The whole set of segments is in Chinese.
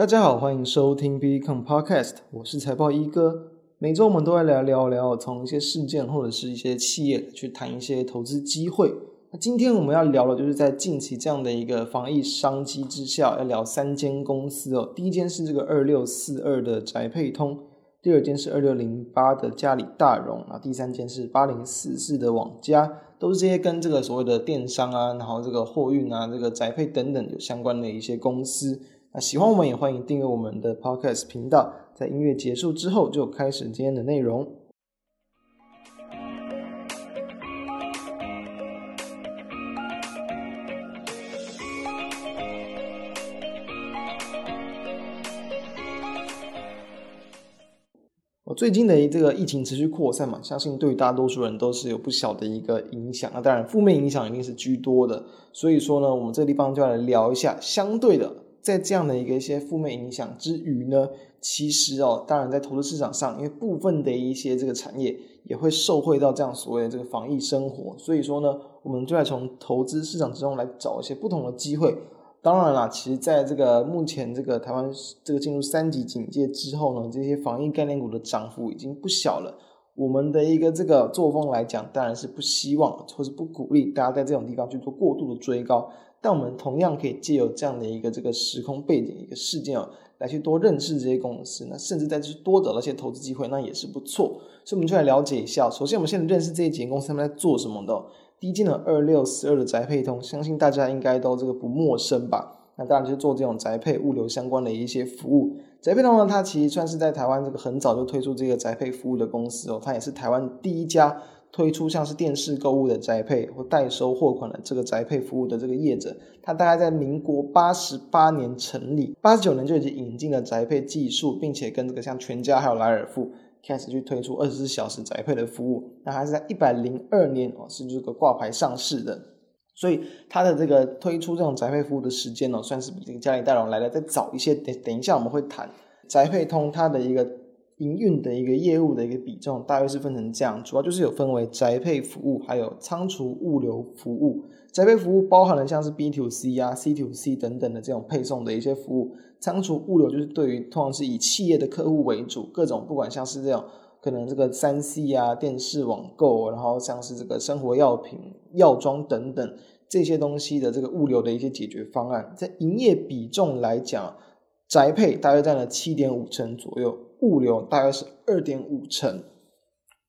大家好，欢迎收听 Become Podcast，我是财报一哥。每周我们都来聊聊聊，从一些事件或者是一些企业去谈一些投资机会。那今天我们要聊的，就是在近期这样的一个防疫商机之下，要聊三间公司哦。第一间是这个二六四二的宅配通，第二间是二六零八的嘉里大荣，啊，第三间是八零四四的网家，都是这些跟这个所谓的电商啊，然后这个货运啊，这个宅配等等有相关的一些公司。那喜欢我们也欢迎订阅我们的 Podcast 频道。在音乐结束之后，就开始今天的内容。我最近的这个疫情持续扩散嘛，相信对于大多数人都是有不小的一个影响。那当然，负面影响一定是居多的。所以说呢，我们这个地方就要来聊一下相对的。在这样的一个一些负面影响之余呢，其实哦，当然在投资市场上，因为部分的一些这个产业也会受惠到这样所谓的这个防疫生活，所以说呢，我们就在从投资市场之中来找一些不同的机会。当然啦，其实在这个目前这个台湾这个进入三级警戒之后呢，这些防疫概念股的涨幅已经不小了。我们的一个这个作风来讲，当然是不希望或是不鼓励大家在这种地方去做过度的追高。但我们同样可以借由这样的一个这个时空背景一个事件哦，来去多认识这些公司，那甚至再去多找到些投资机会，那也是不错。所以我们就来了解一下。首先，我们现在认识这几间公司他们在做什么的。第一间的二六四二的宅配通，相信大家应该都这个不陌生吧？那当然就做这种宅配物流相关的一些服务。宅配通呢，它其实算是在台湾这个很早就推出这个宅配服务的公司哦，它也是台湾第一家。推出像是电视购物的宅配或代收货款的这个宅配服务的这个业者，他大概在民国八十八年成立，八十九年就已经引进了宅配技术，并且跟这个像全家还有莱尔富开始去推出二十四小时宅配的服务。那还是在一百零二年哦，是这个挂牌上市的，所以它的这个推出这种宅配服务的时间呢，算是比这个嘉里大荣来的再早一些。等等一下我们会谈宅配通它的一个。营运的一个业务的一个比重大约是分成这样，主要就是有分为宅配服务，还有仓储物流服务。宅配服务包含了像是 B to C 啊、C to C 等等的这种配送的一些服务。仓储物流就是对于通常是以企业的客户为主，各种不管像是这种可能这个三 C 啊、电视网购，然后像是这个生活药品、药妆等等这些东西的这个物流的一些解决方案，在营业比重来讲，宅配大约占了七点五成左右。物流大约是二点五成，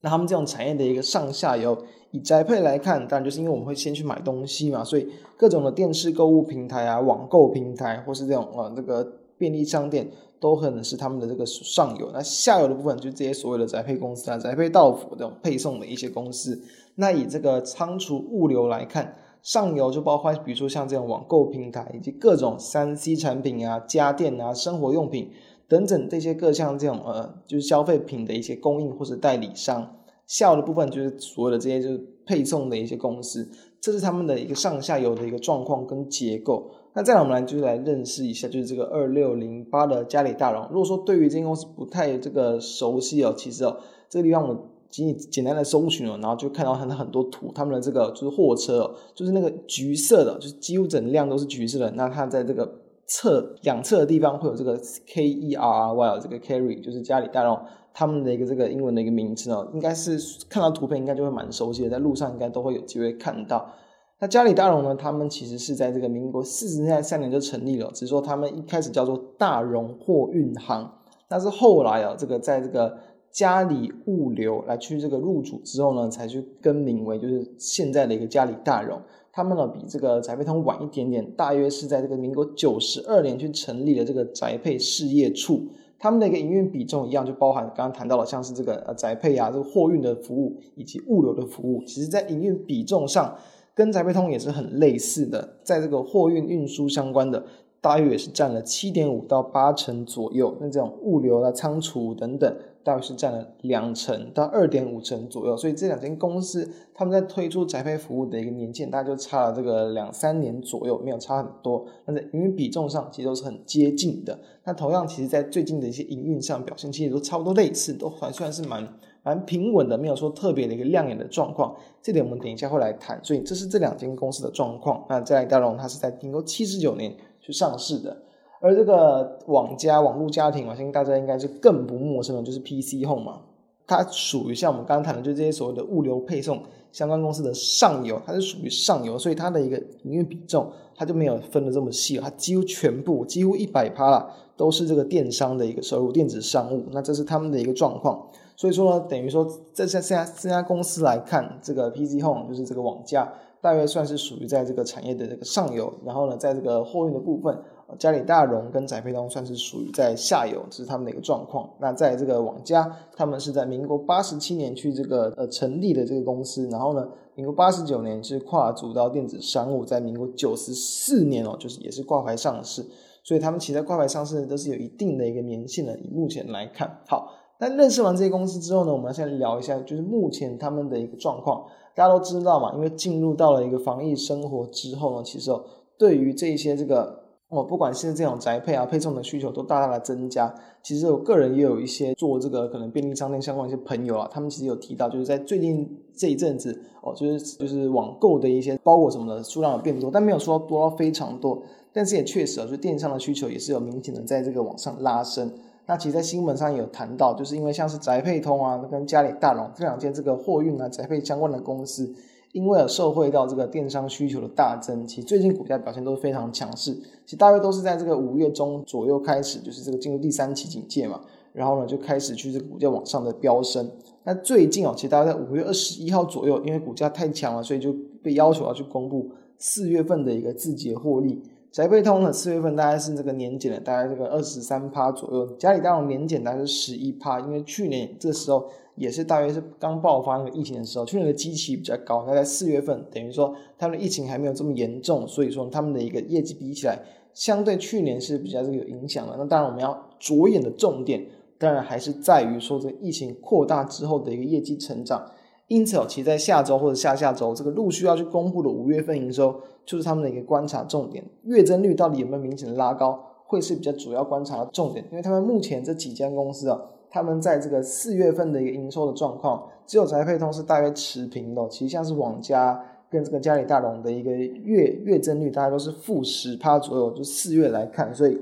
那他们这种产业的一个上下游，以宅配来看，当然就是因为我们会先去买东西嘛，所以各种的电视购物平台啊、网购平台或是这种啊这个便利商店，都可能是他们的这个上游。那下游的部分就这些所谓的宅配公司啊、宅配到府这种配送的一些公司。那以这个仓储物流来看，上游就包括比如说像这种网购平台以及各种三 C 产品啊、家电啊、生活用品。等等这些各项这种呃，就是消费品的一些供应或者代理商，下的部分就是所有的这些就是配送的一些公司，这是他们的一个上下游的一个状况跟结构。那再来我们来就是来认识一下，就是这个二六零八的嘉里大荣。如果说对于这间公司不太这个熟悉哦，其实哦，这个地方我仅仅简单的搜寻了，然后就看到很很多图，他们的这个就是货车哦，就是那个橘色的，就是几乎整辆都是橘色的。那它在这个。侧两侧的地方会有这个 K E R R Y 这个 Carry 就是嘉里大荣他们的一个这个英文的一个名字哦，应该是看到图片应该就会蛮熟悉的，在路上应该都会有机会看到。那嘉里大荣呢，他们其实是在这个民国四十年代三年就成立了，只是说他们一开始叫做大荣货运行，但是后来啊，这个在这个嘉里物流来去这个入主之后呢，才去更名为就是现在的一个嘉里大荣。他们呢比这个宅配通晚一点点，大约是在这个民国九十二年去成立了这个宅配事业处。他们的一个营运比重一样，就包含刚刚谈到了像是这个呃宅配啊，这个货运的服务以及物流的服务，其实在营运比重上跟宅配通也是很类似的，在这个货运运输相关的。大约也是占了七点五到八成左右，那这种物流啊、仓储等等，大约是占了两成到二点五成左右。所以这两间公司他们在推出宅配服务的一个年限，大概就差了这个两三年左右，没有差很多。但在营运比重上，其实都是很接近的。那同样，其实在最近的一些营运上表现，其实都差不多类似，都还算是蛮蛮平稳的，没有说特别的一个亮眼的状况。这点我们等一下会来谈。所以这是这两间公司的状况。那再来大龙，它是在民国七十九年。去上市的，而这个网家网络家庭，我相信大家应该是更不陌生的，就是 PC Home 嘛。它属于像我们刚刚谈的，就这些所谓的物流配送相关公司的上游，它是属于上游，所以它的一个营运比重，它就没有分得这么细，它几乎全部几乎一百趴啦，都是这个电商的一个收入，电子商务。那这是他们的一个状况。所以说呢，等于说这现在这家公司来看，这个 PC Home 就是这个网家，大约算是属于在这个产业的这个上游。然后呢，在这个货运的部分。嘉里大荣跟宅配通算是属于在下游，这是他们的一个状况。那在这个网家，他们是在民国八十七年去这个呃成立的这个公司，然后呢，民国八十九年是跨足到电子商务，在民国九十四年哦，就是也是挂牌上市，所以他们其实在挂牌上市都是有一定的一个年限的。以目前来看，好，那认识完这些公司之后呢，我们要先聊一下，就是目前他们的一个状况。大家都知道嘛，因为进入到了一个防疫生活之后呢，其实哦，对于这些这个。哦，不管是这种宅配啊、配送的需求都大大的增加。其实我个人也有一些做这个可能便利商店相关一些朋友啊，他们其实有提到，就是在最近这一阵子，哦，就是就是网购的一些包裹什么的数量有变多，但没有说多到非常多。但是也确实啊，就电商的需求也是有明显的在这个往上拉升。那其实，在新闻上也有谈到，就是因为像是宅配通啊，跟嘉里大荣这两间这个货运啊、宅配相关的公司。因为有受惠到这个电商需求的大增，其实最近股价表现都是非常强势。其实大约都是在这个五月中左右开始，就是这个进入第三期警戒嘛，然后呢就开始去这个股价往上的飙升。那最近哦，其实大概在五月二十一号左右，因为股价太强了，所以就被要求要去公布四月份的一个自结获利。宅配通呢，四月份大概是这个年减的，大概这个二十三趴左右。嘉里大荣年减大概是十一趴，因为去年这时候。也是大约是刚爆发那个疫情的时候，去年的基期比较高，大概四月份，等于说他们的疫情还没有这么严重，所以说他们的一个业绩比起来，相对去年是比较这个有影响的。那当然我们要着眼的重点，当然还是在于说这个疫情扩大之后的一个业绩成长。因此哦，其实在下周或者下下周，这个陆续要去公布的五月份营收，就是他们的一个观察重点，月增率到底有没有明显的拉高，会是比较主要观察的重点。因为他们目前这几家公司啊。他们在这个四月份的一个营收的状况，只有宅配通是大约持平的。其实像是网家跟这个嘉里大龙的一个月月增率，大概都是负十趴左右。就四月来看，所以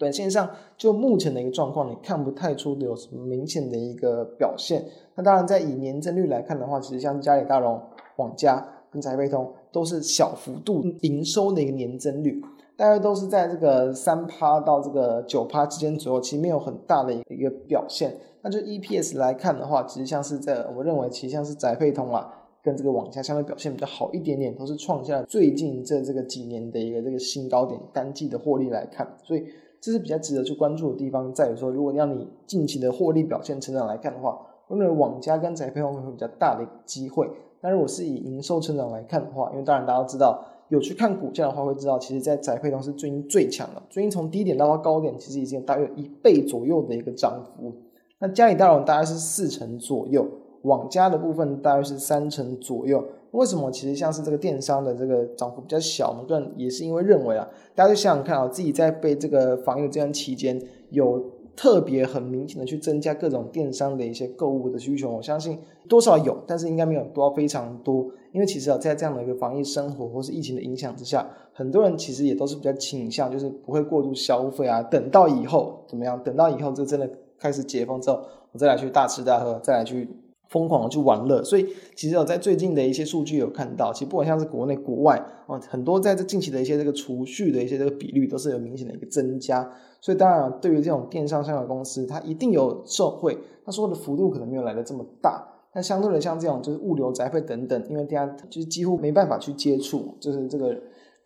短线上就目前的一个状况，你看不太出有什么明显的一个表现。那当然，在以年增率来看的话，其实像嘉里大荣、网家跟宅配通都是小幅度营收的一个年增率。大概都是在这个三趴到这个九趴之间左右，其实没有很大的一个表现。那就 EPS 来看的话，其实像是在我认为，其实像是宅配通啊，跟这个网家相对表现比较好一点点，都是创下了最近这这个几年的一个这个新高点。单季的获利来看，所以这是比较值得去关注的地方，在于说，如果要你近期的获利表现成长来看的话，我认为网家跟宅配通会比较大的一个机会。但如果是以营收成长来看的话，因为当然大家都知道。有去看股价的话，会知道，其实，在宅配中是最近最强的。最近从低点到高点，其实已经大约一倍左右的一个涨幅。那嘉里大荣大概是四成左右，网家的部分大约是三成左右。为什么？其实像是这个电商的这个涨幅比较小，我们个人也是因为认为啊，大家就想想看啊，自己在被这个防疫这段期间有。特别很明显的去增加各种电商的一些购物的需求，我相信多少有，但是应该没有多非常多。因为其实啊，在这样的一个防疫生活或是疫情的影响之下，很多人其实也都是比较倾向，就是不会过度消费啊。等到以后怎么样？等到以后这真的开始解封之后，我再来去大吃大喝，再来去。疯狂的去玩乐，所以其实有在最近的一些数据有看到，其实不管像是国内国外啊，很多在这近期的一些这个储蓄的一些这个比率都是有明显的一个增加，所以当然对于这种电商相关公司，它一定有受惠，它受惠的幅度可能没有来的这么大，但相对的像这种就是物流宅配等等，因为大家就是几乎没办法去接触，就是这个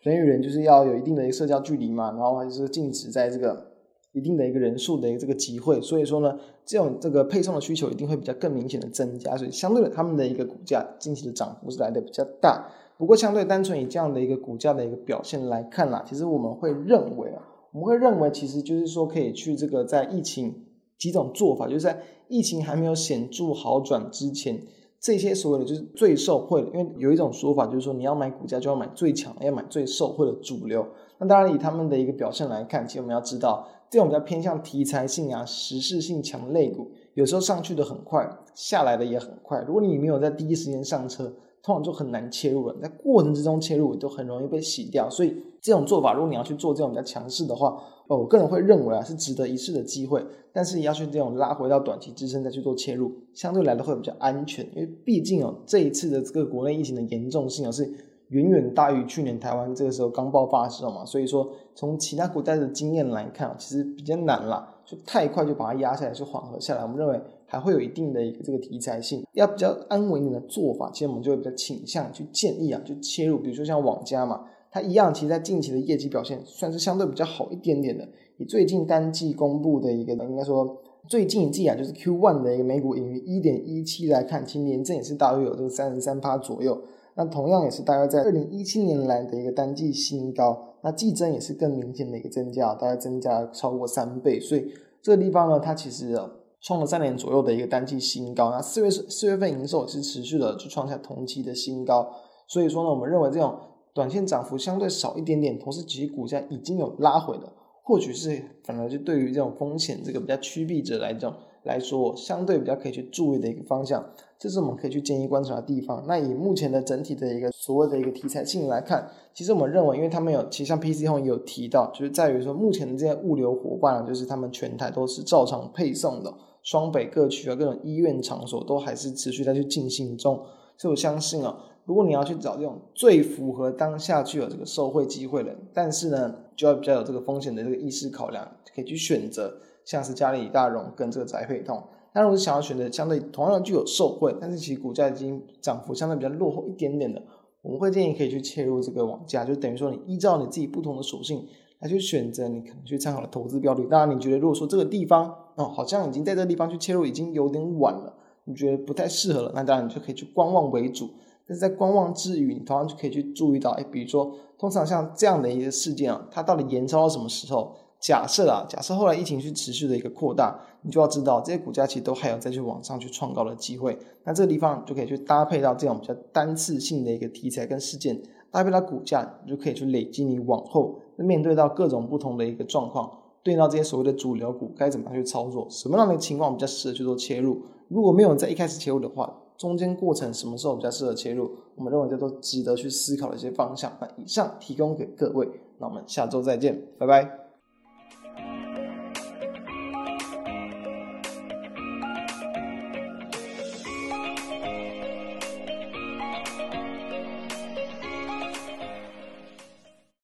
人与人就是要有一定的一个社交距离嘛，然后还是禁止在这个。一定的一个人数的一个这个机会，所以说呢，这种这个配送的需求一定会比较更明显的增加，所以相对的他们的一个股价近期的涨幅是来的比较大。不过相对单纯以这样的一个股价的一个表现来看啦，其实我们会认为啊，我们会认为其实就是说可以去这个在疫情几种做法，就是在疫情还没有显著好转之前，这些所谓的就是最受惠的，因为有一种说法就是说你要买股价就要买最强，要买最受惠的主流。那当然以他们的一个表现来看，其实我们要知道。这种比较偏向题材性啊、时事性强的类股，有时候上去的很快，下来的也很快。如果你没有在第一时间上车，通常就很难切入了，在过程之中切入都很容易被洗掉，所以这种做法，如果你要去做这种比较强势的话，哦，我个人会认为啊是值得一试的机会，但是要去这种拉回到短期支撑再去做切入，相对来的会比较安全，因为毕竟哦这一次的这个国内疫情的严重性啊是远远大于去年台湾这个时候刚爆发的时候嘛，所以说从其他国家的经验来看，其实比较难啦，就太快就把它压下来，就缓和下来，我们认为。还会有一定的一个这个题材性，要比较安稳一点的做法，其实我们就会比较倾向去建议啊，就切入，比如说像网家嘛，它一样，其实在近期的业绩表现算是相对比较好一点点的。以最近单季公布的一个，应该说最近一季啊，就是 Q1 的一个每股盈余一点一七来看，其年增也是大约有这个三十三趴左右。那同样也是大概在二零一七年来的一个单季新高，那季增也是更明显的一个增加，大概增加超过三倍。所以这个地方呢，它其实。创了三年左右的一个单季新高，那四月四月份营收是持续的去创下同期的新高，所以说呢，我们认为这种短线涨幅相对少一点点，同时其实股价已经有拉回了，或许是反而就对于这种风险这个比较趋避者来讲来说，相对比较可以去注意的一个方向，这是我们可以去建议观察的地方。那以目前的整体的一个所谓的一个题材性来看，其实我们认为，因为他们有，其实像 PC Home 也有提到，就是在于说目前的这些物流伙伴，就是他们全台都是照常配送的。双北各区啊，各种医院场所都还是持续在去进行中，所以我相信啊，如果你要去找这种最符合当下具有这个受惠机会的，但是呢，就要比较有这个风险的这个意识考量，可以去选择像是嘉里大荣跟这个宅配通。那如果是想要选择相对同样具有受惠，但是其实股价已经涨幅相对比较落后一点点的，我们会建议可以去切入这个网家，就等于说你依照你自己不同的属性。来去选择你可能去参考的投资标的。当然，你觉得如果说这个地方哦，好像已经在这个地方去切入已经有点晚了，你觉得不太适合了，那当然你就可以去观望为主。但是在观望之余，你同样就可以去注意到，哎，比如说，通常像这样的一个事件啊，它到底延烧到什么时候？假设啊，假设后来疫情去持续的一个扩大，你就要知道这些股价其实都还有再去往上去创高的机会。那这个地方就可以去搭配到这种比较单次性的一个题材跟事件，搭配到股价，你就可以去累积你往后面对到各种不同的一个状况，对应到这些所谓的主流股该怎么样去操作，什么样的情况比较适合去做切入？如果没有在一开始切入的话，中间过程什么时候比较适合切入？我们认为这都值得去思考的一些方向。那以上提供给各位，那我们下周再见，拜拜。